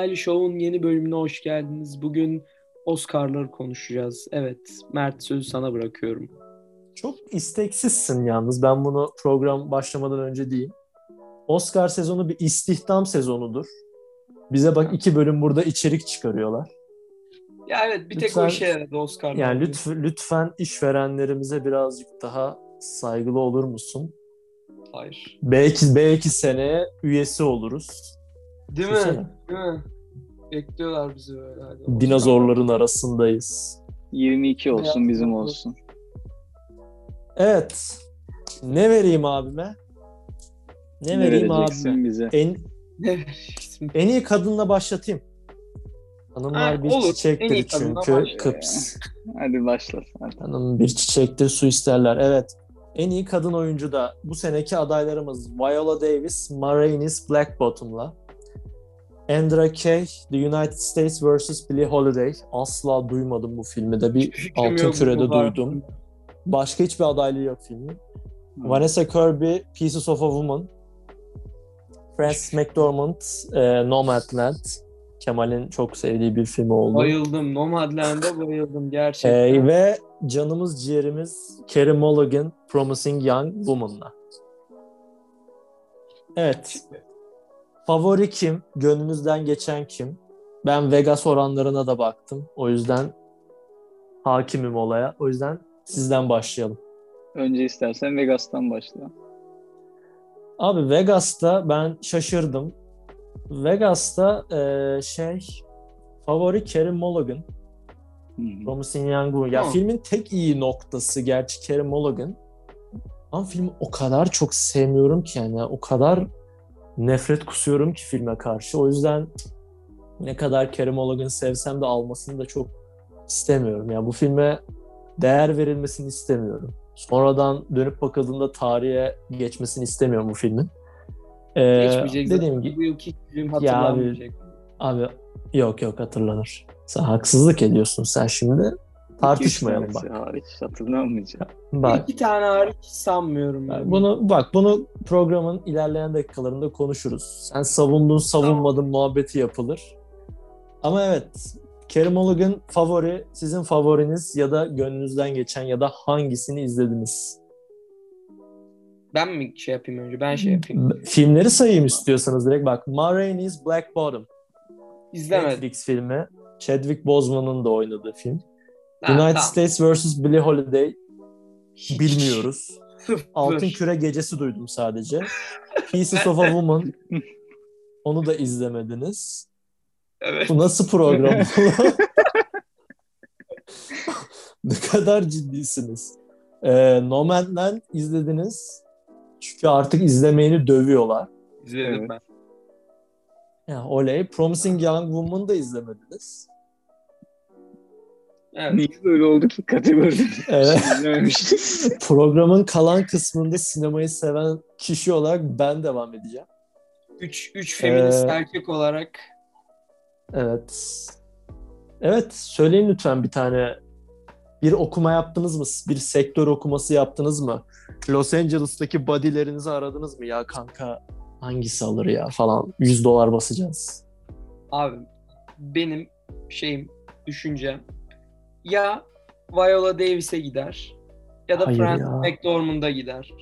İsmail Show'un yeni bölümüne hoş geldiniz. Bugün Oscar'ları konuşacağız. Evet, Mert sözü sana bırakıyorum. Çok isteksizsin yalnız. Ben bunu program başlamadan önce diyeyim. Oscar sezonu bir istihdam sezonudur. Bize bak iki bölüm burada içerik çıkarıyorlar. Ya evet bir tek Lütfen- o işe yaradı Oscar. Yani lütfen, lütfen işverenlerimize birazcık daha saygılı olur musun? Hayır. Belki belki seneye üyesi oluruz. Değil mi? Değil mi? Bekliyorlar bizi böyle. Hadi. Dinozorların arasındayız. 22 olsun bizim Beyaz olsun. Evet. Ne vereyim abime? Ne, Ne vereyim abime? bize? En, en iyi kadınla başlatayım. Hanımlar Ha, bir olur. Çiçektir çünkü kıps. Hadi başla. Hadi. Hanım bir çiçektir su isterler. Evet. En iyi kadın oyuncu da bu seneki adaylarımız Viola Davis, Ma Rainey's Black Bottom'la. Andra Kay, The United States vs. Billie Holiday. Asla duymadım bu filmi de. Bir Fikrim altın kürede duydum. Başka hiçbir adaylığı yok filmin. Vanessa Kirby, Pieces of a Woman. Frances McDormand, e, Nomadland. Kemal'in çok sevdiği bir film oldu. Bayıldım. Nomadland'e bayıldım gerçekten. Ee, ve canımız ciğerimiz Carey Mulligan Promising Young Woman'la. Evet. Favori kim? Gönlünüzden geçen kim? Ben Vegas oranlarına da baktım. O yüzden hakimim olaya. O yüzden sizden başlayalım. Önce istersen Vegas'tan başla. Abi Vegas'ta ben şaşırdım. Vegas'ta eee, şey favori Carey Mulligan. Hı. Promising Young Woman. Ya filmin tek iyi noktası gerçi Carey Mulligan. Ama filmi o kadar çok sevmiyorum ki yani o kadar nefret kusuyorum ki filme karşı. O yüzden ne kadar Carey Mulligan'ı sevsem de almasını da çok istemiyorum. Yani bu filme değer verilmesini istemiyorum. Sonradan dönüp bakıldığında tarihe geçmesini istemiyorum bu filmin. Ee, Geçmeyecek dediğim gibi Bu yılki film Ya hatırlanmayacak. Abi yok yok hatırlanır. Sen haksızlık ediyorsun sen şimdi. Tartışmayalım bak. Hariç hatırlanmayacak. Bak İki tane hariç sanmıyorum. bak yani. bunu bak bunu programın ilerleyen dakikalarında konuşuruz. Sen savundun savunmadın muhabbeti yapılır. Ama evet Kerim Mulligan favori, sizin favoriniz ya da gönlünüzden geçen ya da hangisini izlediniz? Ben mi şey yapayım önce? Ben şey yapayım. Filmleri sayayım istiyorsanız direkt bak. Ma Rainey's Black Bottom. İzlemedim. Netflix filmi. Chadwick Boseman'ın da oynadığı film. Ha, United tamam. States vs. Billie Holiday Hiç- bilmiyoruz. Altın Küre Gecesi duydum sadece. Pieces of a Woman onu da izlemediniz. Evet. Bu nasıl program? ne kadar ciddisiniz. Ee, Nomadland izlediniz. Çünkü artık izlemeyeni dövüyorlar. İzledim Evet. ben. Ya oley. Promising Young Woman da izlemediniz. Evet. Niye böyle oldu ki kategoride? Evet. Programın kalan kısmında sinemayı seven kişi olarak ben devam edeceğim. Üç, üç feminist Ee, erkek olarak Evet. Evet, söyleyin lütfen bir tane. Bir okuma yaptınız mı? Bir sektör okuması yaptınız mı? Los Angeles'taki body'lerinizi aradınız mı? Ya kanka hangisi alır ya falan. 100 dolar basacağız. abi benim şeyim düşüncem ya Viola Davis'e gider ya da Hayır Frances ya. McDormand'a gider.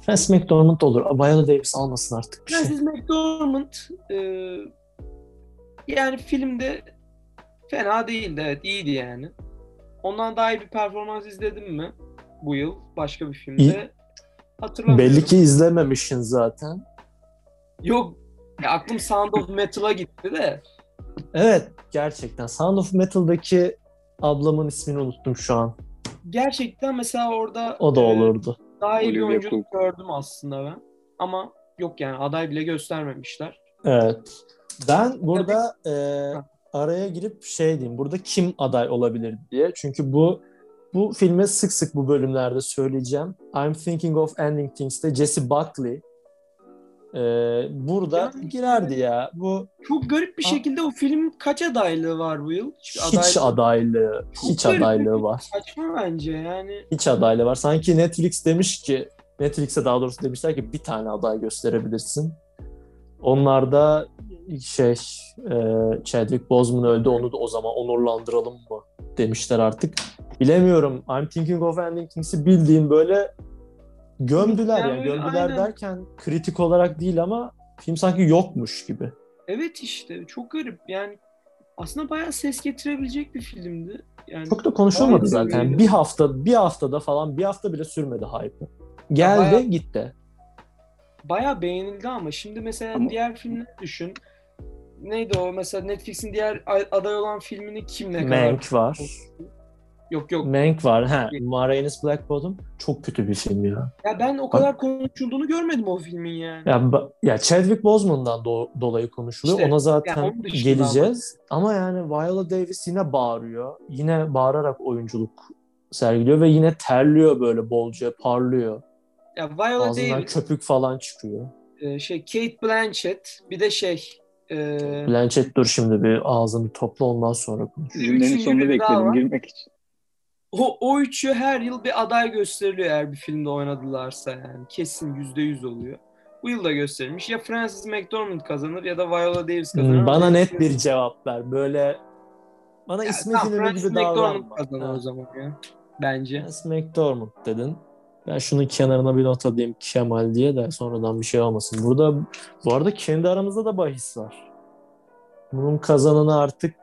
Frances McDormand olur. Viola Davis almasın artık bir şey. Frances McDormand e, yani filmde fena değildi evet iyiydi yani. Ondan daha iyi bir performans izledim mi bu yıl başka bir filmde? İyi. Hatırlamıyorum. Belli ki izlememişsin zaten. Yok ya aklım Sound of Metal'a gitti de. Evet, gerçekten. Sound of Metal'daki ablamın ismini unuttum şu an. Gerçekten mesela orada O da e, olurdu. daha iyi bir Cook. gördüm aslında ben. Ama yok yani aday bile göstermemişler. Evet. Ben burada e, araya girip şey diyeyim. Burada kim aday olabilir diye. Çünkü bu bu filme sık sık bu bölümlerde söyleyeceğim. I'm Thinking of Ending Things'te Jesse Buckley e, burada Yani- girerdi ya. Bu Çok garip bir Ha. şekilde o filmin kaç adaylığı var bu yıl? Hiç hiç adaylığı, Çok hiç adaylığı var. Saçma bence yani. Hiç adaylığı var. Sanki Netflix demiş ki Netflix'e daha doğrusu demişler ki bir tane aday gösterebilirsin. Onlar da şey e, Chadwick Boseman öldü onu da o zaman onurlandıralım mı demişler artık. Bilemiyorum. I'm Thinking of Ending Things'i bildiğin böyle gömdüler Yani yani. Gömdüler aynen. derken kritik olarak değil ama film sanki yokmuş gibi. Evet işte çok garip. Yani aslında bayağı ses getirebilecek bir filmdi. Yani Çok da konuşulmadı zaten. öyleydi. Bir hafta bir haftada falan bir hafta bile sürmedi hype'ı. Geldi bayağı- gitti. bayağı beğenildi ama şimdi mesela Ama- diğer filmleri düşün. Neydi o mesela Netflix'in diğer aday olan filmini kim ne kadar Mank var. Yok yok. Mank var. Ha, Ma Rainey's Black Bottom çok kötü bir film ya. Ya ben o kadar konuşulduğunu görmedim o filmin yani. Ya, ya Chadwick Boseman'dan do- dolayı konuşuluyor. İşte, Ona zaten yani geleceğiz. Ama yani Viola Davis yine bağırıyor. Yine bağırarak oyunculuk sergiliyor ve yine terliyor böyle bolca, parlıyor. Ya Viola Ağzından Davis, köpük falan çıkıyor. e, şey Kate Blanchett, bir de şey e, Blanchett dur şimdi bir ağzını topla ondan sonra konuş. Cümlenin sonunu bekledim girmek için. O, o üçü her yıl bir aday gösteriliyor eğer bir filmde oynadılarsa yani. Kesin yüzde yüz oluyor. Bu yıl da gösterilmiş. Ya Frances McDormand kazanır ya da Viola Davis kazanır. Hmm, Bana net bir cevap ver. Böyle bana Ya, İsmet İnönü gibi McDormand davranma. kazanır Ha. o zaman ya. Bence. Frances McDormand dedin. Ben şunun kenarına bir not alayım Kemal diye de sonradan bir şey olmasın. Burada bu arada kendi aramızda da bahis var. Bunun kazananı artık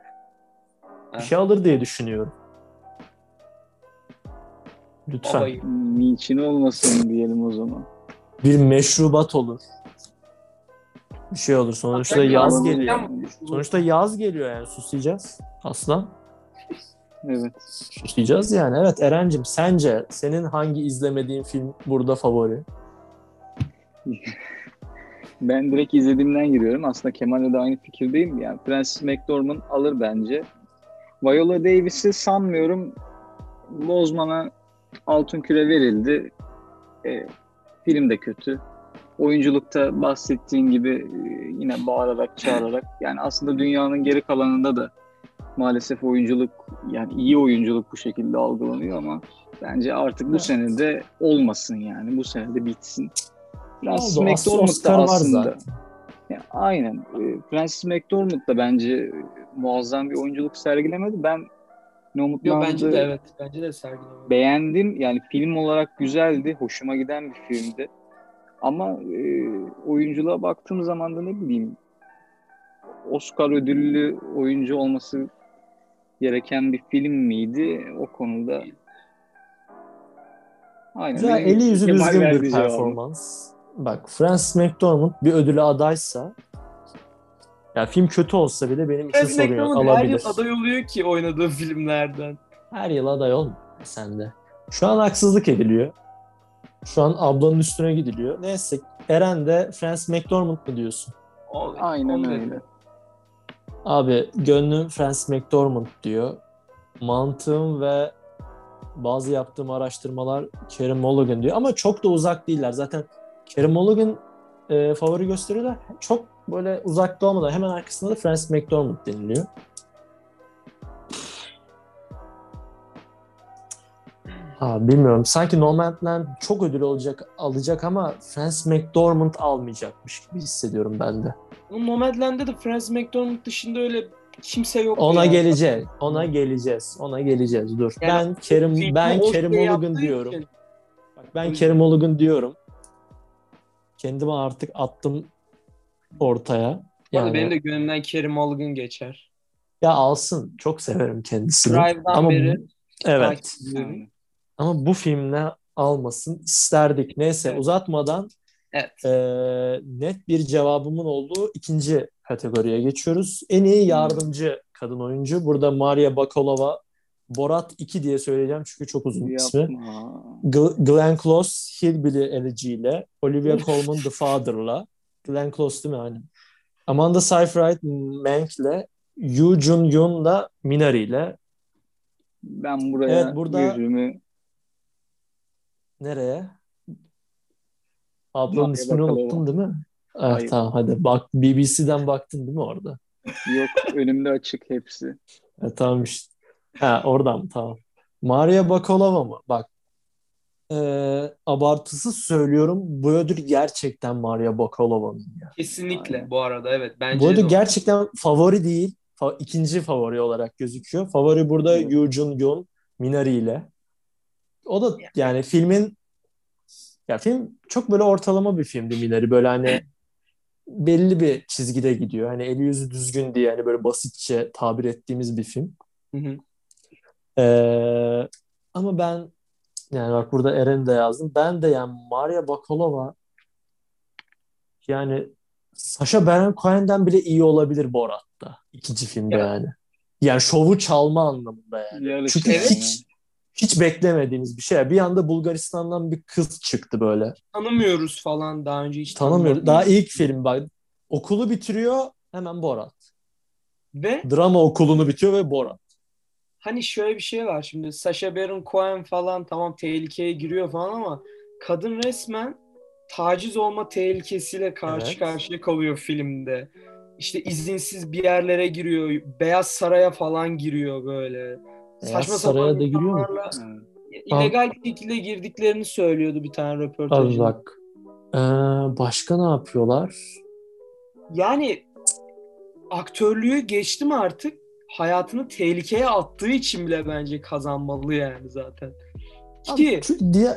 bir şey alır diye düşünüyorum. Lütfen. Babayı. Niçin olmasın diyelim o zaman. Bir meşrubat olur. Bir şey olur. Sonuçta Ben yaz geliyor. Sonuçta yaz geliyor yani susayacağız. Aslan. Evet. Susayacağız yani. Evet Eren'cim sence senin hangi izlemediğin film burada favori? Ben direkt izlediğimden giriyorum. Aslında Kemal'le de aynı fikirdeyim. Yani Francis McDormand alır bence. Viola Davis'i sanmıyorum. Bozman'a altın küre verildi. E, film de kötü. Oyunculukta bahsettiğin gibi e, yine bağırarak, çağırarak. Yani aslında dünyanın geri kalanında da maalesef oyunculuk, yani iyi oyunculuk bu şekilde algılanıyor ama bence artık bu Evet. sene de olmasın yani. Bu sene de bitsin. Francis Oldu, McDormand da aslında. Ya, aynen. Francis McDormand da bence e, muazzam bir oyunculuk sergilemedi. Ben Ne Yo, Umutlandı bence de evet. Bence de sergilemeli. beğendim. Yani film olarak güzeldi. Hoşuma giden bir filmdi. Ama e, oyunculuğa baktığım zaman da ne bileyim Oscar ödüllü oyuncu olması gereken bir film miydi? O konuda Aynen. Güzel, eli yüzü düzgün bir cevabı. performans. Bak Francis McDormand bir ödüle adaysa ya film kötü olsa bile benim için sorun yok. McDormand her Alabilir. yıl aday oluyor ki oynadığı filmlerden. Her yıl aday olmuyor sende. Şu an haksızlık ediliyor. Şu an ablanın üstüne gidiliyor. Neyse Eren de Francis McDormand mı diyorsun? O- Aynen öyle. Abi gönlüm Francis McDormand diyor. Mantığım ve bazı yaptığım araştırmalar Kerem Mulligan diyor. Ama çok da uzak değiller. Zaten Kerem Mulligan e, favori gösteriyorlar. Çok böyle uzakta olmadan hemen arkasında da Francis McDormand deniliyor. Ha, bilmiyorum. Sanki Nomadland çok ödül olacak alacak ama Francis McDormand almayacakmış gibi hissediyorum ben de. Nomadland'de de Francis McDormand dışında öyle kimse yok. Ona ya. geleceğiz. Ona geleceğiz. Ona geleceğiz. Dur. Yani ben Kerim ben Kerim yaptığı diyorum. için- Bak ben Kerim Mulligan diyorum. Kendimi artık attım ortaya. Yani benim de gönlümden Kerim Mulligan geçer. ya alsın. Çok severim kendisini. Drive'dan Ama beri evet. Ama bu filmle almasın isterdik. Neyse Evet. uzatmadan Evet. eee, net bir cevabımın olduğu ikinci kategoriye geçiyoruz. En iyi yardımcı kadın oyuncu. Burada Maria Bakalova Borat 2 diye söyleyeceğim çünkü çok uzun ismi. Yapma. Gl- Glenn Close Hillbilly Elegy ile Olivia Colman The Father'la Glenn Close değil mi? Aynen. Amanda Seyfried Mank ile Yoo Jun Yoon'la Minari ile Ben buraya Evet, burada- yüzümü nereye? Ablanın Maria ismini unuttun değil mi? Evet Hayır. tamam hadi. Bak BBC'den baktın değil mi orada? yok önümde açık hepsi. Evet, tamam işte. Ha oradan? Tamam. Maria Bakalova mı? Bak e, abartısız söylüyorum. Bu ödül gerçekten Maria Bakalova'nın ya. Kesinlikle Aynen. bu arada evet. Bence Bu ödül gerçekten favori değil. Fa- ikinci favori olarak gözüküyor. Favori burada Evet. Yoo Jun-yoon Minari ile. O da yani filmin ya film çok böyle ortalama bir filmdi Minari. Böyle hani belli bir çizgide gidiyor. Hani eli yüzü düzgün diye hani böyle basitçe tabir ettiğimiz bir film. Hı hı. Ee, ama ben yani bak burada Eren de yazdım. Ben de yani Maria Bakalova yani Sacha Baron Cohen'den bile iyi olabilir Borat'ta. ikinci filmde Evet. yani. Yani şovu çalma anlamında yani. Yarış Çünkü yani. hiç hiç beklemediğiniz bir şey. Bir anda Bulgaristan'dan bir kız çıktı böyle. Tanımıyoruz falan daha önce hiç Tanımıyorum. Daha ilk film bak. Okulu bitiriyor hemen Borat. Ve Drama okulunu bitiyor ve Borat. Hani şöyle bir şey var şimdi Sacha Baron Cohen falan tamam tehlikeye giriyor falan ama kadın resmen taciz olma tehlikesiyle karşı Evet. karşıya kalıyor filmde. İşte izinsiz bir yerlere giriyor. Beyaz Saray'a falan giriyor böyle. Beyaz Saçma Saray'a da giriyor mu? illegal bir şekilde girdiklerini söylüyordu bir tane Abi röportajında. bak. Ee, başka ne yapıyorlar? Yani aktörlüğü geçtim artık. Hayatını tehlikeye attığı için bile bence kazanmalı yani zaten. Ki Çünkü diğer,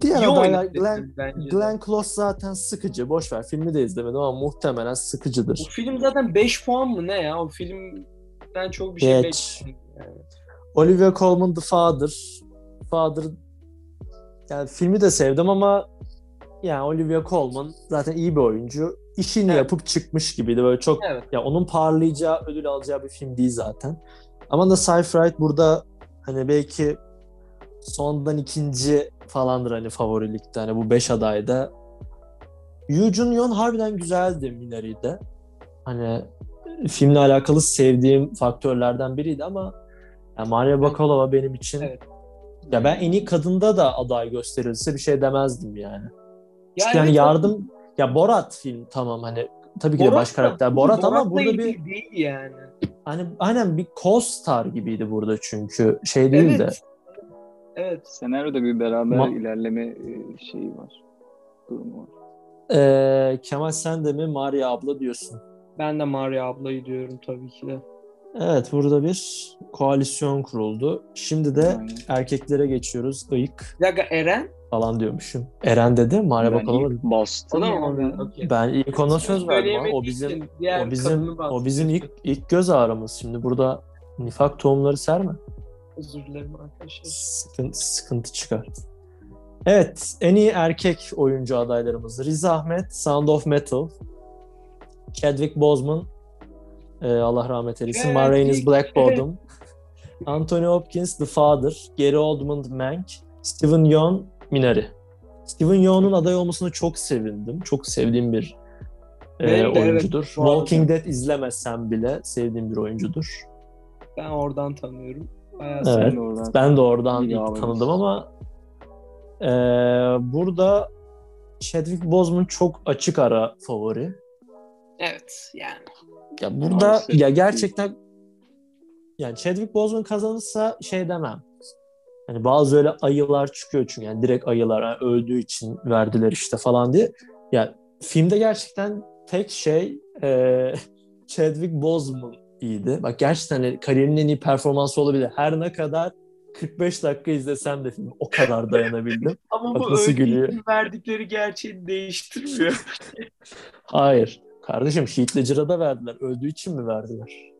diğer adaylar Glenn. Glenn Close zaten sıkıcı. Boş ver. Filmi de izlemedim ama muhtemelen O sıkıcıdır. film zaten 5 puan mı ne ya? O filmden çok bir şey beklemedim yani. Olivia Colman The Father. Father yani filmi de sevdim ama yani Olivia Colman zaten iyi bir oyuncu. İşini Evet. yapıp çıkmış gibiydi. Böyle çok Evet. ya onun parlayacağı, ödül alacağı bir film değil zaten. Ama da Seyfried burada hani belki sondan ikinci falandır hani favorilikte. Hani bu beş adayda. Yoo Jun-yoon harbiden güzeldi Minari'de. Hani filmle alakalı sevdiğim faktörlerden biriydi ama yani Maria Bakalova benim için Evet. ya ben en iyi kadında da aday gösterilse bir şey demezdim yani. Ya Çünkü yani yardım ya Borat film tamam hani tabii ki de Borat baş da- karakter Borat ama burada bir değil yani. hani aynen bir co-star gibiydi burada çünkü şey değil de. Evet. Evet. Senaryoda bir beraber Ma- ilerleme e, şeyi var. Durumu var. Ee, Kemal sen de mi Maria abla diyorsun? Ben de Maria ablayı diyorum tabii ki de. Evet burada bir koalisyon kuruldu. Şimdi de Aynen. erkeklere geçiyoruz. Iyık dakika Eren. Falan diyormuşum. Eren dedi. Maria Ben Bakalova ilk bastım. O da mı? Okey. Ben ilk ona söz verdim ama o bizim o bizim bastı. o bizim ilk ilk göz ağrımız. Şimdi burada nifak tohumları serme. Özür dilerim arkadaşlar. Sıkıntı, sıkıntı çıkar. Evet, en iyi erkek oyuncu adaylarımız Riz Ahmet, Sound of Metal, Chadwick Boseman, e, Allah rahmet eylesin, Ma Rainey's. Black Bottom, Anthony Hopkins, The Father, Gary Oldman, Mank, Steven Yeun, Minari. Steven Yeun'un aday olmasına çok sevindim. Çok sevdiğim bir e, de, evet, oyuncudur. arada. Walking Dead izlemesem bile sevdiğim bir oyuncudur. Ben oradan tanıyorum. Bayağı Evet. seviyorum. Ben de oradan- Ben de oradan ilk tanıdım ama e, burada Chadwick Boseman çok açık ara favori. Evet yani. Ya burada Maalesef ya değil. gerçekten yani Chadwick Boseman kazanırsa şey demem. Hani bazı öyle ayılar çıkıyor çünkü yani direkt ayılar yani öldüğü için verdiler işte falan diye. Ya filmde gerçekten tek şey e, Chadwick Boseman iyiydi. Bak gerçekten hani kariyerinin en iyi performansı olabilir. Her ne kadar 45 dakika izlesem de film o kadar dayanabildim. Ama Bak bu nasıl gülüyor. verdikleri gerçeği değiştirmiyor. Hayır. Kardeşim Heath Ledger'a da verdiler. Öldüğü için mi verdiler?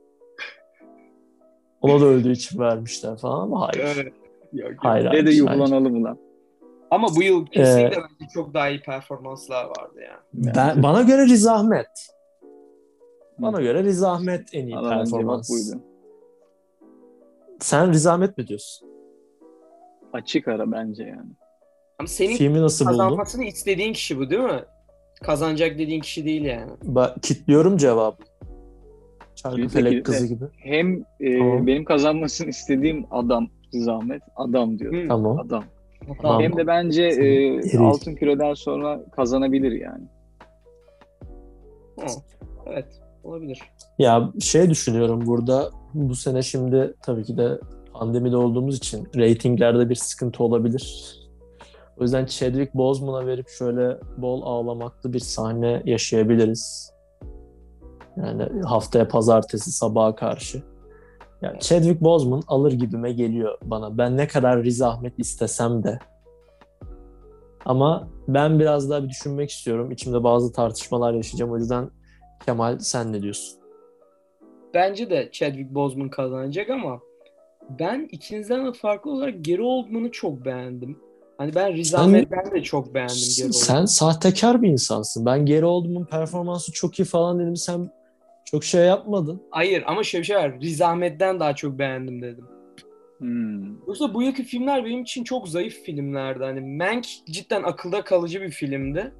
Ona da öldüğü için vermişler falan ama hayır. evet. Yok, yok. Hayır, Ne de hayır. yuhlanalım ulan. Ama bu yıl kesinlikle Ee, bence çok daha iyi performanslar vardı ya. Ben, bana göre Riz Ahmet. Bana göre Riz Ahmet en iyi cevap performans. buydu. Sen Riz Ahmet mi diyorsun? Açık ara bence yani. Ama senin Filmi nasıl buldun? kazanmasını istediğin kişi bu değil mi? Kazanacak dediğin kişi değil yani. Ba- kitliyorum cevabı. Çarkıfelek Kitle, kızı gibi. Hem e, Tamam. benim kazanmasını istediğim adam Zahmet. Adam diyor. Hı. Tamam. Adam. Tamam. Hem de bence e, Eril. altın küreden sonra kazanabilir yani. Ha, Evet. Olabilir. Ya şey düşünüyorum burada bu sene şimdi tabii ki de pandemide olduğumuz için reytinglerde bir sıkıntı olabilir. O yüzden Chadwick Boseman'a verip şöyle bol ağlamaklı bir sahne yaşayabiliriz. Yani haftaya pazartesi sabaha karşı. Yani Chadwick Boseman alır gibime geliyor bana. Ben ne kadar Riz Ahmet istesem de. Ama ben biraz daha bir düşünmek istiyorum. İçimde bazı tartışmalar yaşayacağım. O yüzden Kemal sen ne diyorsun? Bence de Chadwick Boseman kazanacak ama ben ikinizden de farklı olarak Gary Oldman'ı çok beğendim. Hani ben Riz Sen- Ahmet'ten de çok beğendim Sen Oldman'ı. sahtekar bir insansın. Ben Gary Oldman'ın performansı çok iyi falan dedim. Sen çok şey yapmadın. Hayır ama şöyle bir şey var. Riz Ahmet'ten daha çok beğendim dedim. Hmm. Yoksa bu yılki filmler benim için çok zayıf filmlerdi. Hani Mank cidden akılda kalıcı bir filmdi.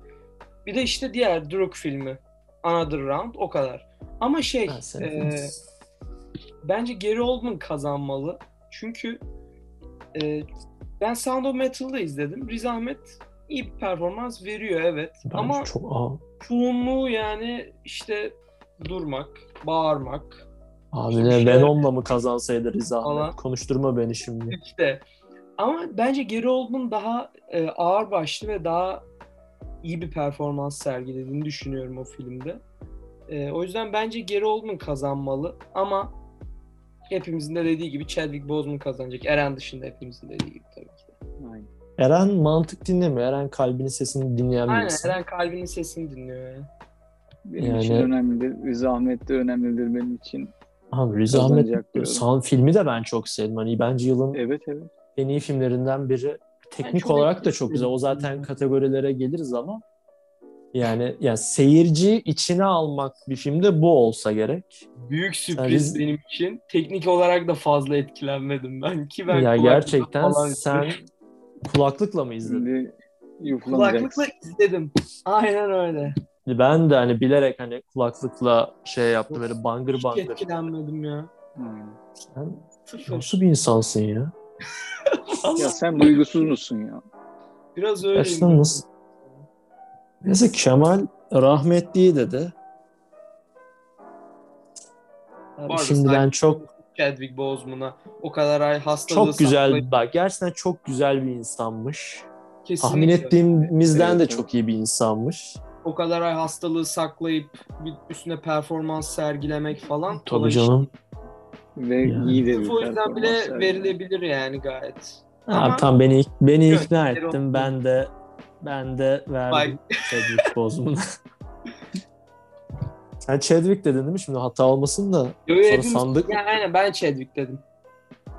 Bir de işte diğer Druk filmi. Another Round o kadar. Ama şey Ha, e, bence Gary Oldman kazanmalı. Çünkü e, ben Sound of Metal'da izledim. Riz Ahmet iyi bir performans veriyor evet. Bence Ama çok çoğunluğu yani işte durmak, bağırmak, Abi İşte ne şey- Venom'la mı kazansaydı Riz Ahmet? Falan. Konuşturma beni şimdi. İşte. Ama bence Gary Oldman daha e, ağır başlı ve daha iyi bir performans sergilediğini düşünüyorum o filmde. E, o yüzden bence Gary Oldman kazanmalı ama hepimizin de dediği gibi Chadwick Boseman kazanacak. Eren dışında hepimizin dediği gibi tabii ki. Aynen. Eren mantık dinlemiyor. Eren kalbinin sesini dinleyen Aynen. Eren kalbinin sesini dinliyor ya. Benim Yani- için önemlidir. Riz Ahmet de önemlidir benim için. Abi Riz Kazanacak Ahmet diyorum. son filmi de ben çok sevdim. Hani bence yılın Evet evet. en iyi filmlerinden biri. Teknik çok olarak da çok güzel. O zaten kategorilere geliriz ama yani yani seyirci içine almak bir filmde bu olsa gerek. Büyük sürpriz Riz- benim için. Teknik olarak da fazla etkilenmedim ben ki ben ya gerçekten falan sen kulaklıkla mı izledin? Kulaklıkla izledim. Aynen öyle. Ben de hani bilerek hani kulaklıkla şey yaptım böyle bangır Hiç bangır. etkilenmedim ya. Hmm. Sen nasıl bir insansın ya? Ya sen duygusuz musun ya? Biraz öyleyim. Gerçekten nasıl? Neyse Kemal rahmetli dedi. Şimdiden Şimdiden... çok Chadwick Boseman'a o kadar ay hastalığı çok güzel saklayıp- bak gerçekten çok güzel bir insanmış. Kesinlikle. Tahmin ettiğimizden Evet, de evet. çok iyi bir insanmış. O kadar ay hastalığı saklayıp bir üstüne performans sergilemek falan. Tabii canım. Ve Yani. iyi de bir O yüzden bile sergiledi. verilebilir yani gayet. Abi Ama- tam beni beni Yok, ikna ettim. Ben de ben de verdim Chadwick Boseman'a. Sen Chadwick dedin değil mi? Şimdi hata olmasın da. Yo, yo, Sonra sandık Yani aynen ben Chadwick dedim.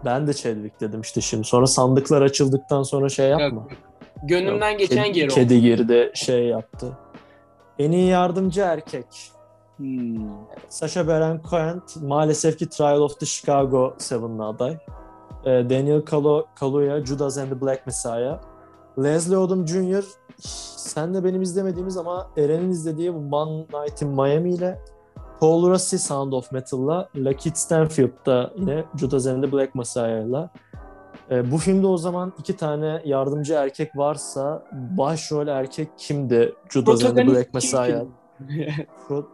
ben de Chadwick dedim işte şimdi. Sonra sandıklar açıldıktan sonra şey yapma. Yok, Gönlümden Yok, geçen kedi, geri oldu. Kedi girdi şey yaptı. En iyi yardımcı erkek. Hmm. Sacha Baron Cohen maalesef ki Trial of the Chicago 7'la aday. Ee, Daniel Kalu- Kaluuya, Judas and the Black Messiah. Leslie Odom Jr. Sen de benim izlemediğimiz ama Eren'in izlediği bu One Night in Miami ile Paul Rossi Sound of Metal'la Lakeith Stanfield'da yine Judas and the Black Messiah'la Ee, bu filmde o zaman iki tane yardımcı erkek varsa başrol erkek kimdi? Judas and the Black Messiah. Pro-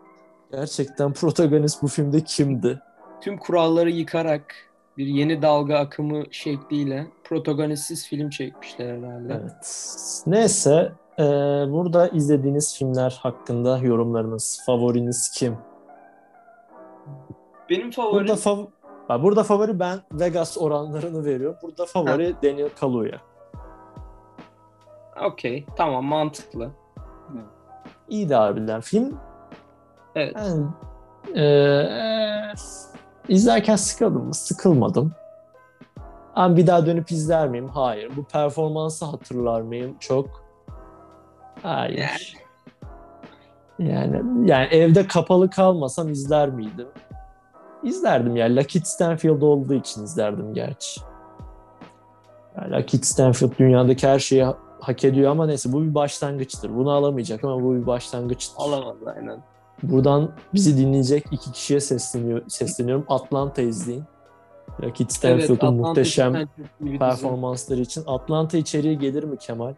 Gerçekten protagonist bu filmde kimdi? Tüm kuralları yıkarak bir yeni dalga akımı şekliyle protagonistsiz film çekmişler herhalde. Evet. Neyse e, burada izlediğiniz filmler hakkında yorumlarınız, favoriniz kim? Benim favorim Burada fav Ha, burada favori ben Vegas oranlarını veriyor. Burada favori Daniel Kaluuya. okey tamam mantıklı. İyi de harbiden film. Evet. Yani, e, e, izlerken sıkıldım mı? Sıkılmadım. Ama bir daha dönüp izler miyim? Hayır. Bu performansı hatırlar mıyım? Çok. Hayır. Yani yani evde kapalı kalmasam izler miydim? İzlerdim ya. Lakeith Stanfield olduğu için izlerdim gerçi. Yani Lakeith Stanfield dünyadaki her şeyi ha- hak ediyor ama neyse bu bir başlangıçtır. Bunu alamayacak ama bu bir başlangıçtır. Alamaz aynen. Buradan bizi dinleyecek iki kişiye sesleniyor, sesleniyorum. Atlanta izleyin. Lakeith Stanfield'ın Atlanta muhteşem performansları için. Atlanta içeriye gelir mi Kemal?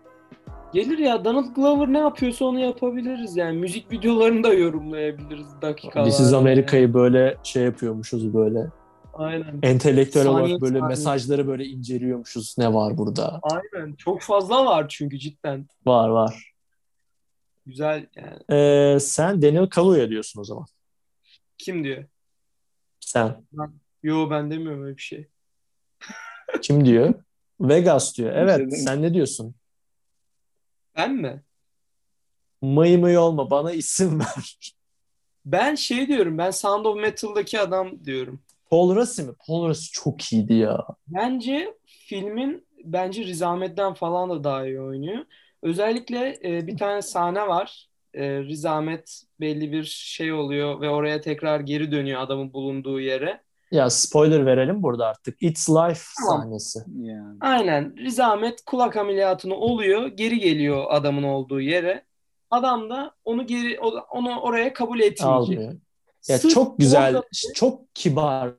Gelir ya Donald Glover ne yapıyorsa onu yapabiliriz yani. Müzik videolarını da yorumlayabiliriz dakikalar. This is America'yı böyle şey yapıyormuşuz böyle. Aynen. Entelektüel Saniye olarak böyle saniye. mesajları böyle inceliyormuşuz. Ne var burada? Aynen. Çok fazla var çünkü cidden. Var var. Güzel yani. Ee, sen Daniel Kaluuya diyorsun o zaman. Kim diyor? Sen. Yo ben demiyorum öyle bir şey. Kim diyor? Vegas diyor. Evet. Kimse demiyor. Sen ne diyorsun? Ben mi? Mıy mıy olma. Bana isim ver. Ben şey diyorum. Ben Sound of Metal'daki adam diyorum. Paul Rassi mi? Paul Rassi çok iyiydi ya. Bence filmin bence Riz Ahmet'ten falan da daha iyi oynuyor. Özellikle e, bir tane sahne var. E, Riz Ahmet belli bir şey oluyor ve oraya tekrar geri dönüyor adamın bulunduğu yere. Ya spoiler verelim burada artık. It's Life Tamam. sahnesi. Yani. Aynen. Riz Ahmet kulak ameliyatını oluyor. Geri geliyor adamın olduğu yere. Adam da onu geri onu oraya kabul etmeyecek. Almıyor. Ya Sırf çok güzel, orada- çok kibar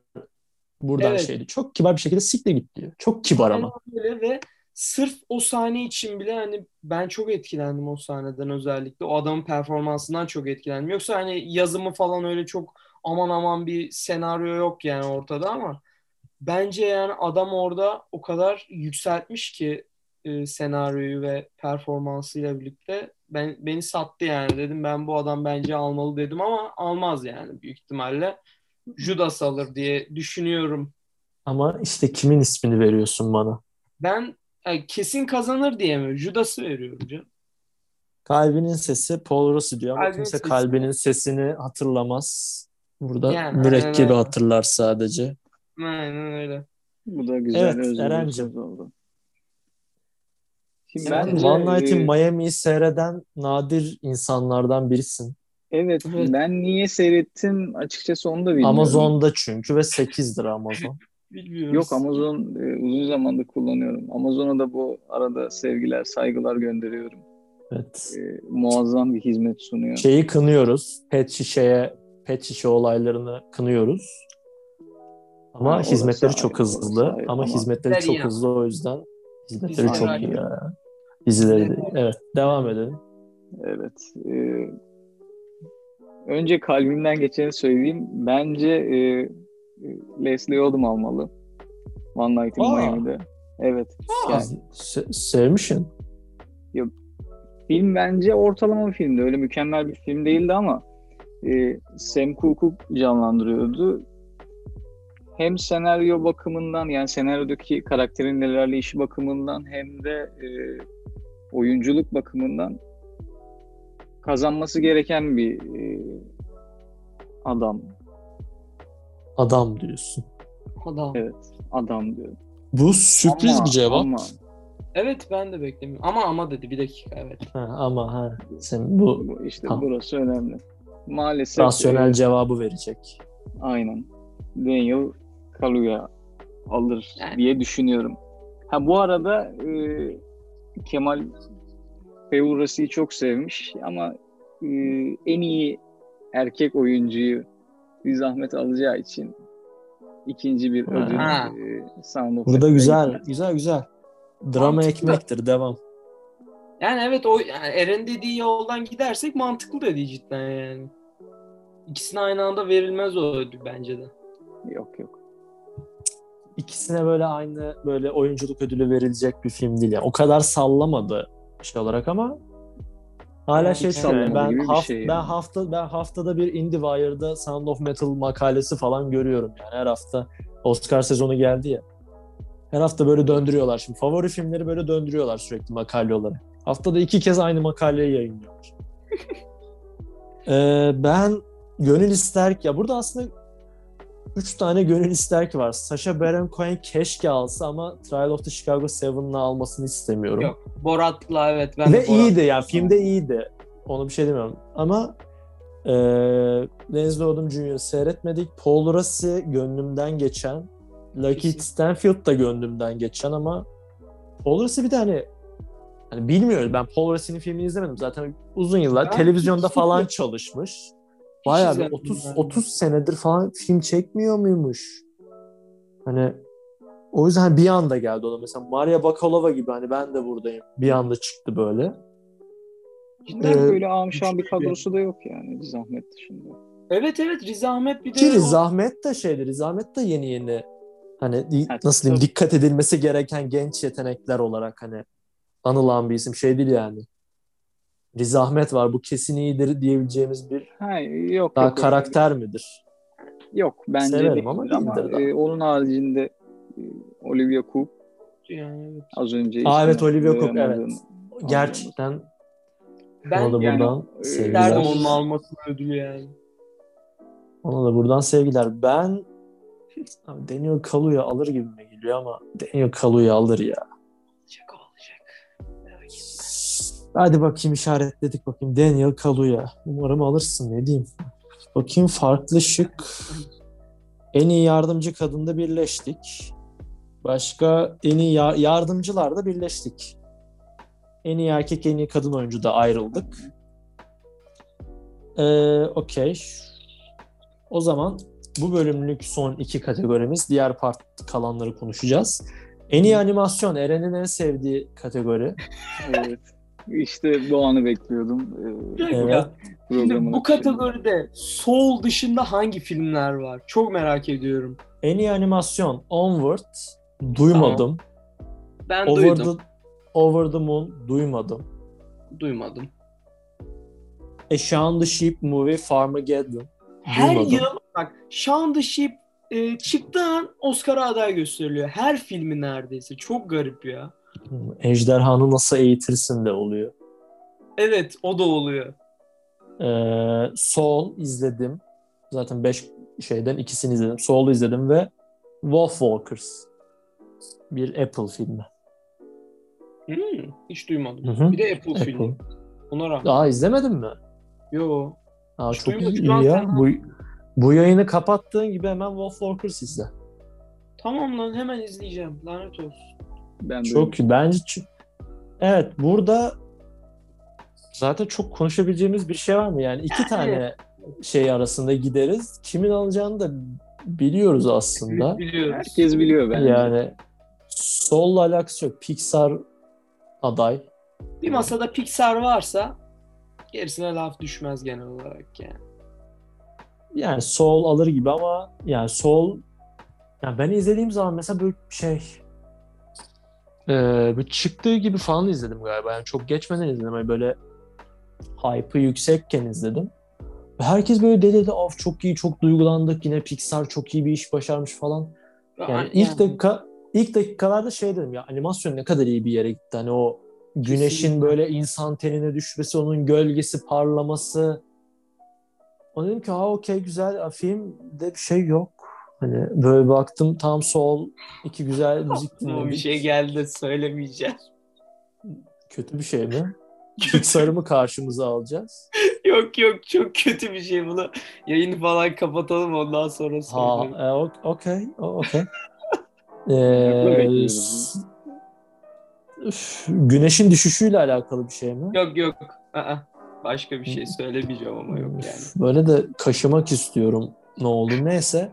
buradan Evet. şeydi. Çok kibar bir şekilde siktir git diyor. Çok kibar ama. Öyle ve sırf o sahne için bile hani ben çok etkilendim o sahneden özellikle. O adamın performansından çok etkilendim. Yoksa hani yazımı falan öyle çok aman aman bir senaryo yok yani ortada ama bence yani adam orada o kadar yükseltmiş ki e, senaryoyu ve performansıyla birlikte ben beni sattı yani dedim ben bu adam bence almalı dedim ama almaz yani büyük ihtimalle Judas alır diye düşünüyorum. Ama işte kimin ismini veriyorsun bana? Ben yani kesin kazanır diye mi? Judas'ı veriyorum canım. Kalbinin sesi Paul Rossi diyor ama Kalbinin kimse sesi. kalbinin sesini hatırlamaz. Burada Yani, mürekkebi aynen öyle. hatırlar sadece. Aynen öyle. Bu da güzel Evet, Eren'cim. oldu. Şimdi Sen bence, One Night in e, Miami'yi seyreden nadir insanlardan birisin. Evet, Evet. ben niye seyrettim açıkçası onu da bilmiyorum. Amazon'da çünkü ve 8'dir Amazon. Bilmiyoruz. Yok Amazon e, uzun zamandır kullanıyorum. Amazon'a da bu arada sevgiler, saygılar gönderiyorum. Evet. E, muazzam bir hizmet sunuyor. Şeyi kınıyoruz. Pet şişeye, pet şişe olaylarını kınıyoruz. Ama Ha, orası hizmetleri çok orası hızlı. ayrı. Ama Ama- hizmetleri çok Dizileri hızlı o yüzden hizmetleri Dizileri çok iyi ya. Dizileri de. Evet, devam edelim. Evet. e, önce kalbimden geçeni söyleyeyim. Bence e, Leslie Odom almalı. One Night in Aa. Miami'de. Evet. Yani Se- sevmişsin. film bence ortalama bir filmdi. Öyle mükemmel bir film değildi ama e, Sam Cooke'u canlandırıyordu. Hem senaryo bakımından yani senaryodaki karakterin nelerle işi bakımından hem de e, oyunculuk bakımından kazanması gereken bir e, adam. Adam diyorsun. Adam. Evet, adam diyorum. Bu sürpriz Ama- bir cevap. Ama Evet ben de beklemiyorum. Ama ama dedi bir dakika evet. Ha, ama ha, sen bu bu- işte Tamam. burası önemli. Maalesef rasyonel e, cevabı verecek. Aynen. Daniel Kaluuya alır Yani. diye düşünüyorum. Ha bu arada e, Kemal Peurasi'yi çok sevmiş ama e, en iyi erkek oyuncuyu bir zahmet alacağı için ikinci bir ödül e, Sound of Burada güzel, güzel, güzel. Drama Mantıklı. ekmektir, devam. Yani evet o yani Eren dediği yoldan gidersek mantıklı dedi cidden yani. İkisine aynı anda verilmez o ödül bence de. Yok yok. İkisine böyle aynı böyle oyunculuk ödülü verilecek bir film değil. Yani. O kadar sallamadı şey olarak ama hala Yani şey sallamadı Ben, haft- şey ben hafta ben haftada bir IndieWire'da Sound of Metal makalesi falan görüyorum yani her hafta Oscar sezonu geldi ya. Her hafta böyle döndürüyorlar şimdi. Favori filmleri böyle döndürüyorlar sürekli makale olarak. Haftada iki kez aynı makaleyi yayınlıyorlar. Ee, ben gönül ister ki ya burada aslında üç tane gönül ister ki var. Sacha Baron Cohen keşke alsa ama Trial of the Chicago 7'ın almasını istemiyorum. Yok. Borat'la evet ben de Ve Borat- iyiydi yani filmde iyiydi. Onu bir şey demiyorum. Ama e, Denzel Odom Jr. seyretmedik. Paul Rassi gönlümden geçen. Kesin. Stanfield da gönlümden geçen ama Paul Rassi bir tane hani bilmiyorum ben Paul Rassi'nin filmini izlemedim. Zaten uzun yıllar Ben televizyonda falan çalışmış. Bayağı bir izlemedim 30 ben. 30 senedir falan film çekmiyor muymuş? Hani o yüzden bir anda geldi o da. Mesela Maria Bakalova gibi hani ben de buradayım. Bir anda çıktı böyle. Cidden Ee, böyle amşan bir bir- kadrosu da yok yani bir zahmet dışında. Evet evet Riz Ahmet bir de Ki o- Riz Ahmet de şeydi. Riz Ahmet de yeni yeni hani Evet, nasıl diyeyim tabii. dikkat edilmesi gereken genç yetenekler olarak hani anılan bir isim şey değil yani. Riz Ahmet var. Bu kesin iyidir diyebileceğimiz bir Ha, yok daha yok. karakter midir? Yok bence Severim değildir ama ama, daha. e, onun haricinde e, Olivia Cook yani evet. az önce Aa, evet, Olivia Cook, duyamadığım- Gerçekten Ben da yani buradan e, sevgiler. onun almasını ödülü yani. Ona da buradan sevgiler. Ben Abi Daniel Kaluuya alır gibi mi geliyor ama Daniel Kaluuya alır ya. Hadi bakayım işaretledik bakayım. Daniel Kaluuya. Umarım alırsın ne diyeyim. Bakayım farklı şık. En iyi yardımcı kadında birleştik. Başka en iyi ya- yardımcılarda birleştik. En iyi erkek, en iyi kadın oyuncu da ayrıldık. Ee, Okey. O zaman bu bölümlük son iki kategorimiz. Diğer part kalanları konuşacağız. En iyi animasyon Eren'in en sevdiği kategori. Evet. İşte bu anı bekliyordum. e, Evet. Şimdi bu kategoride Soul dışında hangi filmler var? Çok merak ediyorum. En iyi animasyon Onward duymadım. Ben Over duydum. the Over the Moon duymadım. Duymadım. A Shaun the Sheep Movie Farmageddon. Her yıl bak Shaun the Sheep e, çıktığı an Oscar'a aday gösteriliyor. Her filmi neredeyse. Çok garip ya. Ejderhanı nasıl eğitirsin de oluyor. Evet o da oluyor. Ee, Soul izledim. Zaten 5 şeyden ikisini izledim. Soul'u izledim ve Wolfwalkers. Bir Apple filmi. Hmm, hiç duymadım. Hı hı. Bir de Apple, Apple. filmi. Ona rağmen. Aa izlemedin mi? Yo. Aa, Hiç çok iyi an ya. Bu, bu yayını kapattığın gibi hemen Wolfwalkers izle. Tamam lan hemen izleyeceğim. Lanet olsun. Ben Çok iyi. Bence evet burada zaten çok konuşabileceğimiz bir şey var mı? Yani iki tane şey arasında gideriz. Kimin alacağını da biliyoruz aslında. Biliyoruz. Herkes biliyor bence. Yani Soul'la alakası yok. Pixar aday. Bir masada Pixar varsa gerisine laf düşmez genel olarak yani. Yani Soul alır gibi ama yani Soul yani ben izlediğim zaman mesela böyle şey e, böyle çıktığı gibi falan izledim galiba. Yani çok geçmeden izledim. Yani böyle hype'ı yüksekken izledim. Herkes böyle dedi dedi of çok iyi çok duygulandık yine Pixar çok iyi bir iş başarmış falan. Yani ilk dakika ilk dakikalarda şey dedim ya animasyon ne kadar iyi bir yere gitti. Hani o güneşin Kesinlikle. böyle insan tenine düşmesi, onun gölgesi parlaması. O dedim ki ha okey güzel Ya filmde bir şey yok. Hani böyle baktım tam sol iki güzel müzik Aklıma bir dinledik. şey geldi söylemeyeceğim. Kötü bir şey mi? Pixar'ı mı karşımıza alacağız? yok yok çok kötü bir şey bunu. Yayını falan kapatalım ondan sonra Ha, e, okey, okey. Ee, üf, güneşin düşüşüyle alakalı bir şey mi? Yok yok. Aa, başka bir şey söylemeyeceğim ama yok yani. Böyle de kaşımak istiyorum ne olur neyse.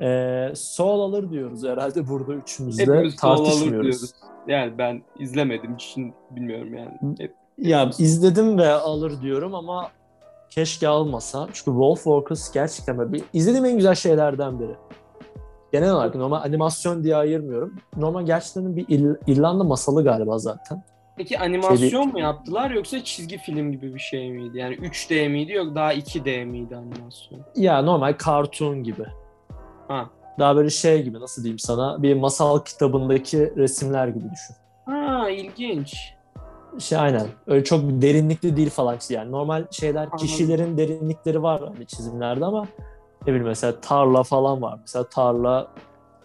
Ee, Soul alır diyoruz herhalde burada üçümüz de tartışmıyoruz. Yani ben izlemedim için bilmiyorum yani. Hep- Ya izledim ve alır diyorum ama keşke almasa. Çünkü Wolfwalkers gerçekten böyle bir, izlediğim en güzel şeylerden biri. Genel olarak normal animasyon diye ayırmıyorum. Normal gerçekten bir İr- İrlanda masalı galiba zaten. Peki animasyon Şey mu yaptılar yoksa çizgi film gibi bir şey miydi? Yani 3D miydi yok daha 2D miydi animasyon? Ya normal cartoon gibi. Ha. Daha böyle şey gibi nasıl diyeyim sana bir masal kitabındaki resimler gibi düşün. Ha ilginç. Şey aynen. Öyle çok derinlikli değil falan yani. Normal şeyler Anladım. kişilerin derinlikleri var hani çizimlerde ama ne bileyim mesela tarla falan var. Mesela tarla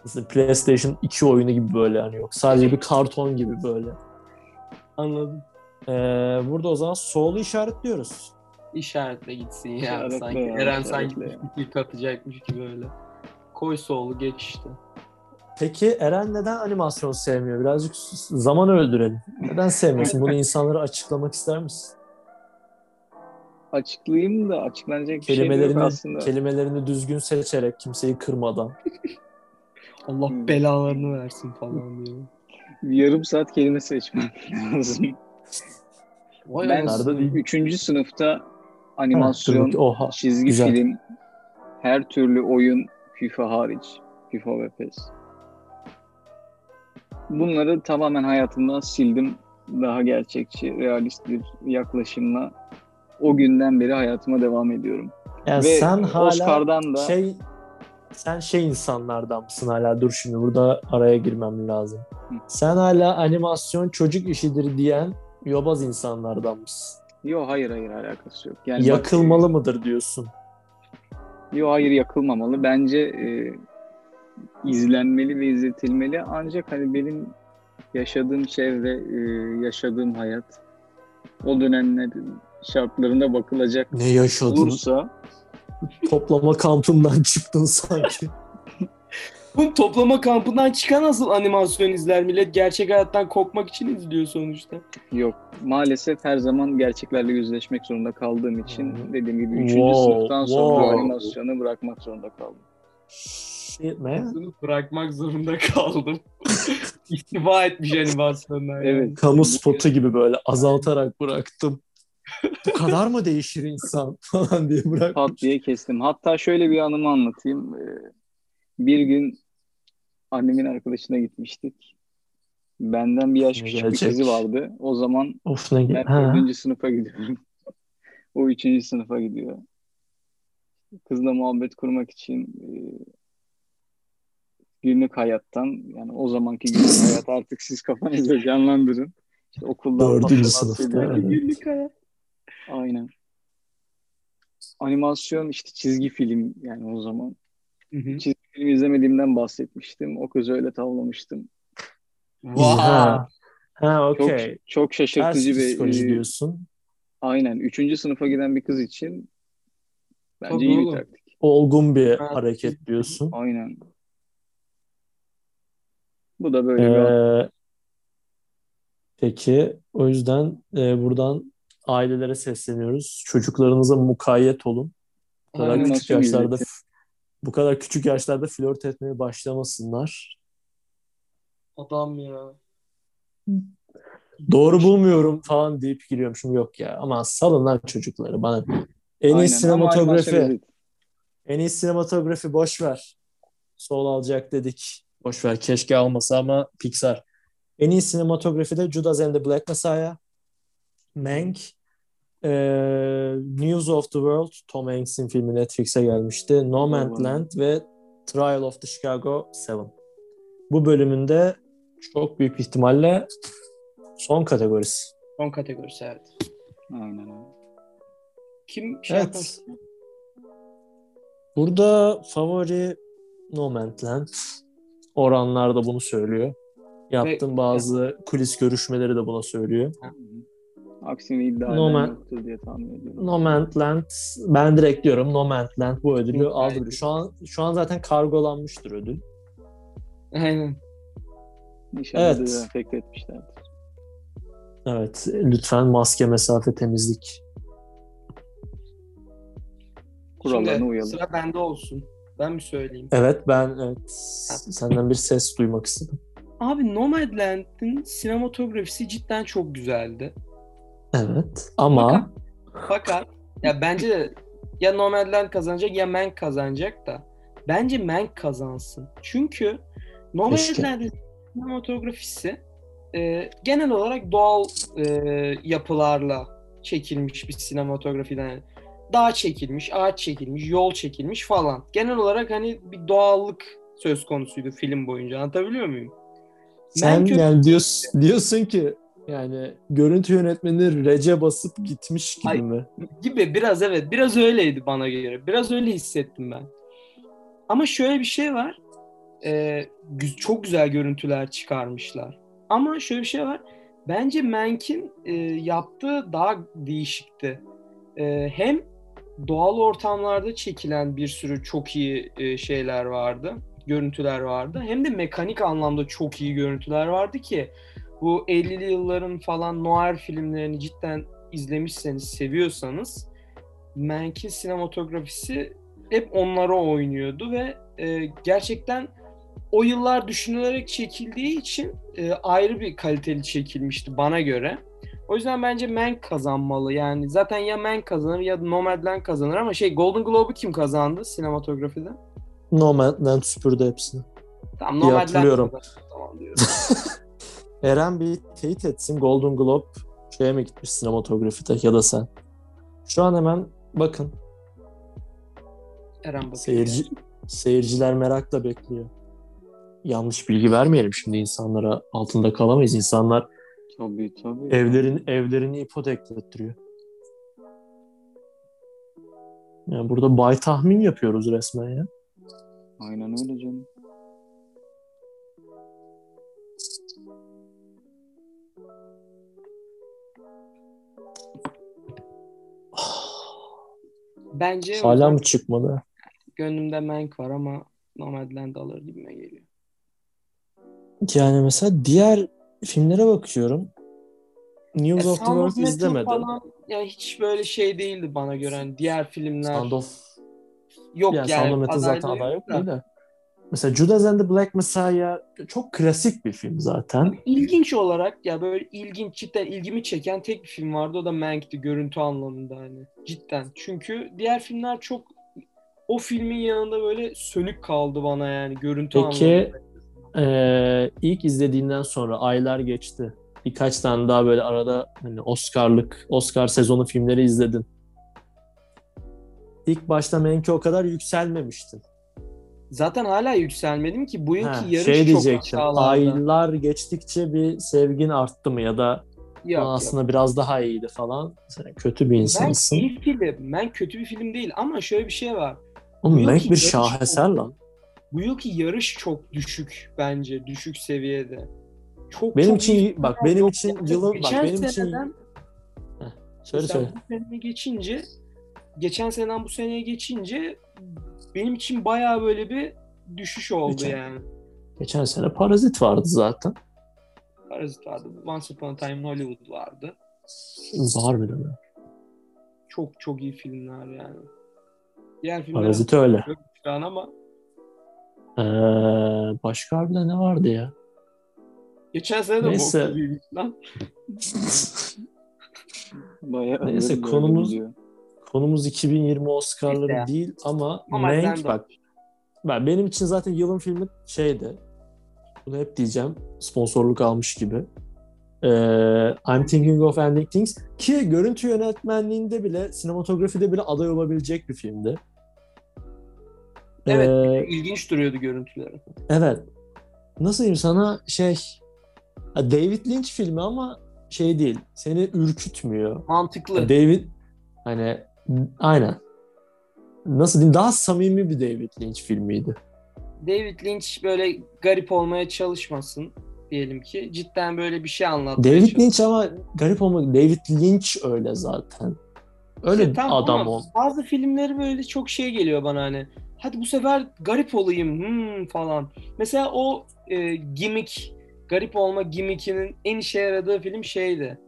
mesela PlayStation 2 oyunu gibi böyle hani yok. Sadece bir karton gibi böyle. Anladım. Ee, burada o zaman Soul'u işaretliyoruz. İşaretle gitsin ya. İşaretle sanki ya, Eren sanki ya. bir katacakmış gibi öyle. Koy soğulu geç işte. Peki Eren neden animasyon sevmiyor? Birazcık zaman öldürelim. Neden sevmiyorsun? Bunu insanlara açıklamak ister misin? Açıklayayım da açıklanacak bir şey Kelimelerini, aslında. kelimelerini düzgün seçerek, kimseyi kırmadan. Allah Hmm. belalarını versin falan diyor. Yarım saat kelime seçmem lazım. Vay Ben üçüncü sınıfta animasyon, dur Oha. çizgi güzel. film, her türlü oyun FIFA hariç. FIFA ve PES. Bunları tamamen hayatımdan sildim. Daha gerçekçi, realist bir yaklaşımla o günden beri hayatıma devam ediyorum. Yani Ve sen hala Oscar'dan da şey sen şey insanlardan mısın hala? Dur şimdi burada araya girmem lazım. Hı. Sen hala animasyon çocuk işidir diyen yobaz insanlardan mısın? Yok hayır hayır alakası yok. Yani bak- Yakılmalı mıdır diyorsun? Yok hayır yakılmamalı. Bence e, izlenmeli ve izletilmeli. Ancak hani benim yaşadığım çevre, e, yaşadığım hayat o dönemler şartlarına bakılacak Ne yaşadın? olursa Toplama kampından çıktın sanki. Bu toplama kampından çıkan nasıl animasyon izler millet gerçek hayattan kopmak için izliyor sonuçta. yok. Maalesef her zaman gerçeklerle yüzleşmek zorunda kaldığım için dediğim gibi 3. Wow, sınıftan sonra wow. animasyonu bırakmak zorunda kaldım. Shit man. Bunu bırakmak zorunda kaldım. İstifa etmiş animasyonlar. yani. Evet. Kamu spotu gibi böyle azaltarak bıraktım. Bu kadar mı değişir insan falan diye bırak. Pat diye kestim. Hatta şöyle bir anımı anlatayım. Ee, Bir gün annemin arkadaşına gitmiştik. Benden bir yaş Ne küçük gelecek? bir kızı vardı. O zaman Of ne ben ha. dördüncü sınıfa gidiyorum. o üçüncü sınıfa gidiyor. Kızla muhabbet kurmak için e, günlük hayattan yani o zamanki günlük hayat artık siz kafanızda canlandırın. İşte okuldan Dördüncü sınıfta, evet. Günlük hayat. Aynen. Animasyon işte çizgi film yani o zaman. Hı hı. Çizgi film izlemediğimden bahsetmiştim. O kızı öyle tavlamıştım. Ha. Ha Çok okey. çok Ters şaşırtıcı bir psikoloji e, diyorsun. aynen. Üçüncü sınıfa giden bir kız için bence Tabii iyi bir taktik. Olgun bir Ha. hareket diyorsun. Aynen. Bu da böyle bir. Ee, peki o yüzden e, buradan ailelere sesleniyoruz. Çocuklarınıza mukayyet olun. Aynen. küçük yaşlarda. Bu kadar küçük yaşlarda flört etmeye başlamasınlar. Adam ya. Doğru bulmuyorum falan deyip giriyormuşum. Yok ya. Ama salın lan çocukları bana. En iyi Aynen. Ama sinematografi. En iyi sinematografi boş ver. Sol alacak dedik. Boş ver keşke almasa ama Pixar. En iyi sinematografi de Judas and the Black Messiah. Mank. Ee, News of the World. Tom Hanks'in filmi Netflix'e gelmişti. Nomadland ve Trial of the Chicago 7. Bu bölümünde çok büyük ihtimalle son kategorisi. Son kategorisi evet. Aynen öyle. Kim şey Evet. Burada favori Nomadland. Oranlar da bunu söylüyor. Yaptığım bazı kulis görüşmeleri de buna söylüyor. Aksini iddia eden Normal. yoktur diye tahmin ediyorum. Nomadland ben direkt diyorum Nomadland bu ödülü aldı. Şu an şu an zaten kargolanmıştır ödül. Aynen. İnşallah Evet. dezenfekte etmişlerdir. Evet lütfen maske mesafe temizlik. Kurallarına Şimdi uyalım. sıra bende olsun. Ben mi söyleyeyim? Evet ben evet, senden bir ses duymak istedim. Abi Nomadland'in sinematografisi cidden çok güzeldi. Evet ama Fakat ya bence de ya Nomadland kazanacak ya Mank kazanacak da bence Mank kazansın. Çünkü Nomadland'in sinematografisi e, genel olarak doğal e, yapılarla çekilmiş bir sinematografiden. Yani dağ çekilmiş, ağaç çekilmiş, yol çekilmiş falan. Genel olarak hani bir doğallık söz konusuydu film boyunca. Anlatabiliyor muyum? sen Mank- yani diyorsun, diyorsun ki yani görüntü yönetmeni rece basıp gitmiş gibi Ay- mi? gibi biraz evet biraz öyleydi bana göre. Biraz öyle hissettim ben. Ama şöyle bir şey var. Ee, çok güzel görüntüler çıkarmışlar. Ama şöyle bir şey var. Bence Mank'in e, yaptığı daha değişikti. Ee, hem doğal ortamlarda çekilen bir sürü çok iyi e, şeyler vardı görüntüler vardı. Hem de mekanik anlamda çok iyi görüntüler vardı ki bu 50'li yılların falan noir filmlerini cidden izlemişseniz, seviyorsanız Mank'in sinematografisi hep onlara oynuyordu ve e, gerçekten o yıllar düşünülerek çekildiği için e, ayrı bir kaliteli çekilmişti bana göre. O yüzden bence Mank kazanmalı. Yani zaten ya Mank kazanır ya Nomadland kazanır ama şey Golden Globe'u kim kazandı sinematografide? Nomadland süpürdü hepsini. Tamam Nomadland hatırlıyorum. kazandı. Tamam diyorum. Eren bir teyit etsin. Golden Globe şeye mi gitmiş sinematografide ya da sen? Şu an hemen bakın. Eren bakıyor. Seyirci, seyirciler merakla bekliyor. Yanlış bilgi vermeyelim şimdi insanlara. Altında kalamayız. İnsanlar Tabii tabii. evlerin evlerini ipoteklettiriyor. Yani burada bay tahmin yapıyoruz resmen ya. Aynen öyle canım. Bence o Hala mı çıkmadı? gönlümde Mank var ama Nomadland alır gibime geliyor. Yani mesela diğer filmlere bakıyorum. News Ya of the World izlemedim. Falan, yani hiç böyle şey değildi bana göre. Hani diğer filmler Sound of yok yani, yani. Sound of Metal zaten aday yok da. Mesela Judas and the Black Messiah çok klasik bir film zaten. İlginç olarak ya böyle ilginç cidden ilgimi çeken tek bir film vardı o da Mank'ti görüntü anlamında hani cidden. Çünkü diğer filmler çok o filmin yanında böyle sönük kaldı bana yani görüntü Peki anlamında. Ee, ilk izlediğinden sonra aylar geçti. Birkaç tane daha böyle arada hani Oscar'lık, Oscar sezonu filmleri izledin. İlk başta Mank'e o kadar yükselmemiştin. Zaten hala yükselmedim ki bu yılki Ha, yarış şey çok diyecektim. aşağılarda. Aylar geçtikçe bir sevgin arttı mı ya da Yok, "Aa, yok. aslında biraz daha iyiydi falan. Sen kötü bir Ben insansın. iyi film. Ben kötü bir film değil ama şöyle bir şey var. Oğlum Mank bir şaheser çok- lan. Bu yılki yarış çok düşük bence. Düşük seviyede. Çok Benim çok için bak benim yok. için Yani yılın bak geçen benim için seneden söyle söyle. geçince geçen seneden bu seneye geçince benim için bayağı böyle bir düşüş oldu Geçen- yani. Geçen sene Parazit vardı zaten. Parazit vardı. Once Upon a Time in Hollywood vardı. Var bile mi? Çok çok iyi filmler yani. Diğer filmler Parazit öyle. şu an ama Ee, başka harbiden ne vardı ya? geçen sene de Neyse. lan. Bayağı Neyse, konumuz- gidiyor. Konumuz 2020 Oscar'ları ya. değil ama Ama Mank bak. Ben benim için zaten yılın filmi şeydi. Bunu hep diyeceğim. Sponsorluk almış gibi. Ee, I'm Thinking of Ending Things ki görüntü yönetmenliğinde bile sinematografide bile aday olabilecek bir filmdi. Evet. Ee, İlginç duruyordu görüntüleri. Evet. Nasıl diyeyim sana şey David Lynch filmi ama şey değil. Seni ürkütmüyor. Mantıklı. David hani aynen. Nasıl diyeyim daha samimi bir David Lynch filmiydi. David Lynch böyle garip olmaya çalışmasın diyelim ki. Cidden böyle bir şey anlatmaya David çalışsın. Lynch ama garip olmak David Lynch öyle zaten. Öyle İşte tamam adam ama o. Bazı filmleri böyle çok şey geliyor bana hani. Hadi bu sefer garip olayım hmm, falan. Mesela o e, gimmick, garip olma gimmickinin en işe yaradığı film şeydi.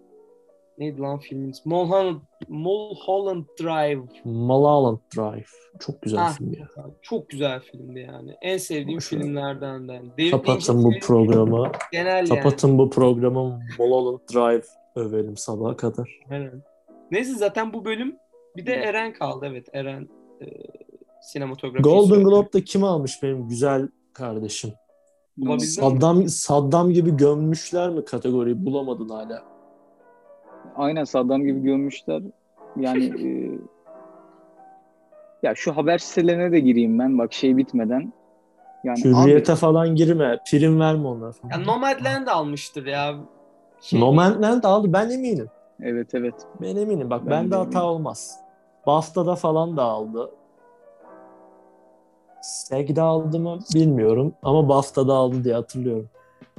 Neydi lan filmin? Mulholland, Mulholland Drive. Mulholland Drive. Çok güzel Ah. film ya. Çok güzel filmdi yani. En sevdiğim ver. filmlerden. de. David Kapatın bu programı. Genel yani. Kapatın bu programı. Mulholland Drive övelim sabaha kadar. Aynen. Neyse zaten bu bölüm bir de Eren kaldı. Evet Eren e, sinematografi. Golden Globe'da kim almış benim güzel kardeşim? Bulabildin mi? Saddam Saddam gibi gömmüşler mi kategoriyi bulamadın hala? Aynen Saddam gibi gömmüşler. Yani e, ya şu haber sitelerine de gireyim ben bak şey bitmeden. Yani Hürriyete falan girme. Prim verme onlara falan. Ya Nomadland almıştır ya. Şey, Nomadland aldı ben eminim. abi, evet evet. Ben eminim. Bak Ben bende de hata eminim. olmaz. BAFTA'da falan da aldı. SEG'de aldı mı bilmiyorum ama BAFTA'da aldı diye hatırlıyorum.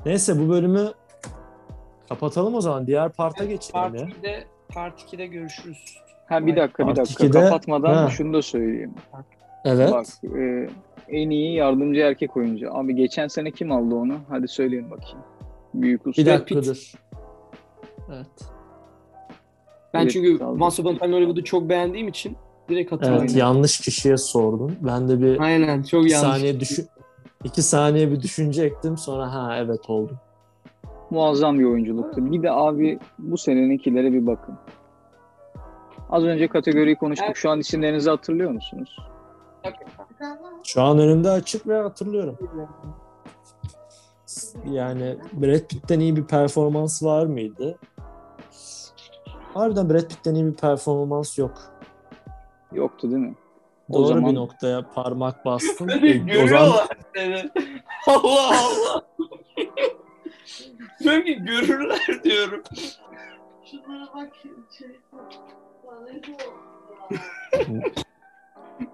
Neyse bu bölümü kapatalım o zaman. Diğer parta geçelim Part ya. 2'de, part 2'de görüşürüz. Ha bir dakika bir Part dakika ikide- kapatmadan Ha. şunu da söyleyeyim. Evet. Bak e, en iyi yardımcı erkek oyuncu. Abi geçen sene kim aldı onu? Hadi söyleyin bakayım. Büyük usta. bir dakika dur. Evet. Ben Evet, çünkü. Once Upon a Time in Hollywood'u çok beğendiğim için direkt hatırlıyorum. Evet yanlış kişiye sordun. Ben de bir Aynen çok yanlış. saniye düşün iki saniye bir düşünecektim sonra ha evet oldu. Muazzam bir oyunculuktu. Bir de abi bu seneninkilere bir bakın. Az önce kategoriyi konuştuk. Evet. Şu an isimlerinizi hatırlıyor musunuz? Şu an önümde açık ve hatırlıyorum. Yani Brad Pitt'ten iyi bir performans var mıydı? Harbiden Brad Pitt'ten iyi bir performans yok. Yoktu değil mi? O Doğru zaman- bir noktaya parmak bastın. Görüyorlar seni. Allah Allah. Diyorum ki görürler diyorum. Şunlara bak şey.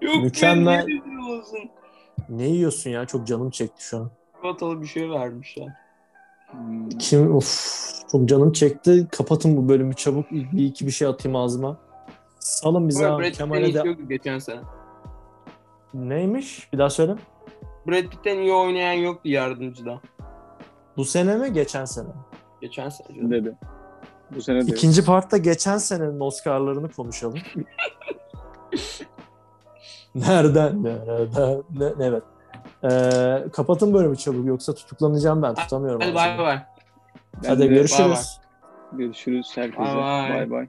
Yok Mükemmel. be, ne yiyorsun ya? Çok canım çekti şu an. Çikolatalı bir şey vermişler. Hmm. Kim of çok canım çekti. Kapatın bu bölümü çabuk. Bir iki bir şey atayım ağzıma. Salın bize abi. Kemal'e de geçen sene. neymiş? Bir daha söyle. Brad Pitt'ten iyi oynayan yoktu yardımcıda. Bu sene mi geçen sene? Geçen sene. canım. Dedi. Bu sene de. İkinci partta geçen senenin Oscar'larını konuşalım. Nereden? Nereden? Ne, evet. Ee, kapatın bölümü çabuk yoksa tutuklanacağım ben. Tutamıyorum. Hadi bay bay. Hadi görüşürüz. Görüşürüz herkese. Bay bay. Bay bay.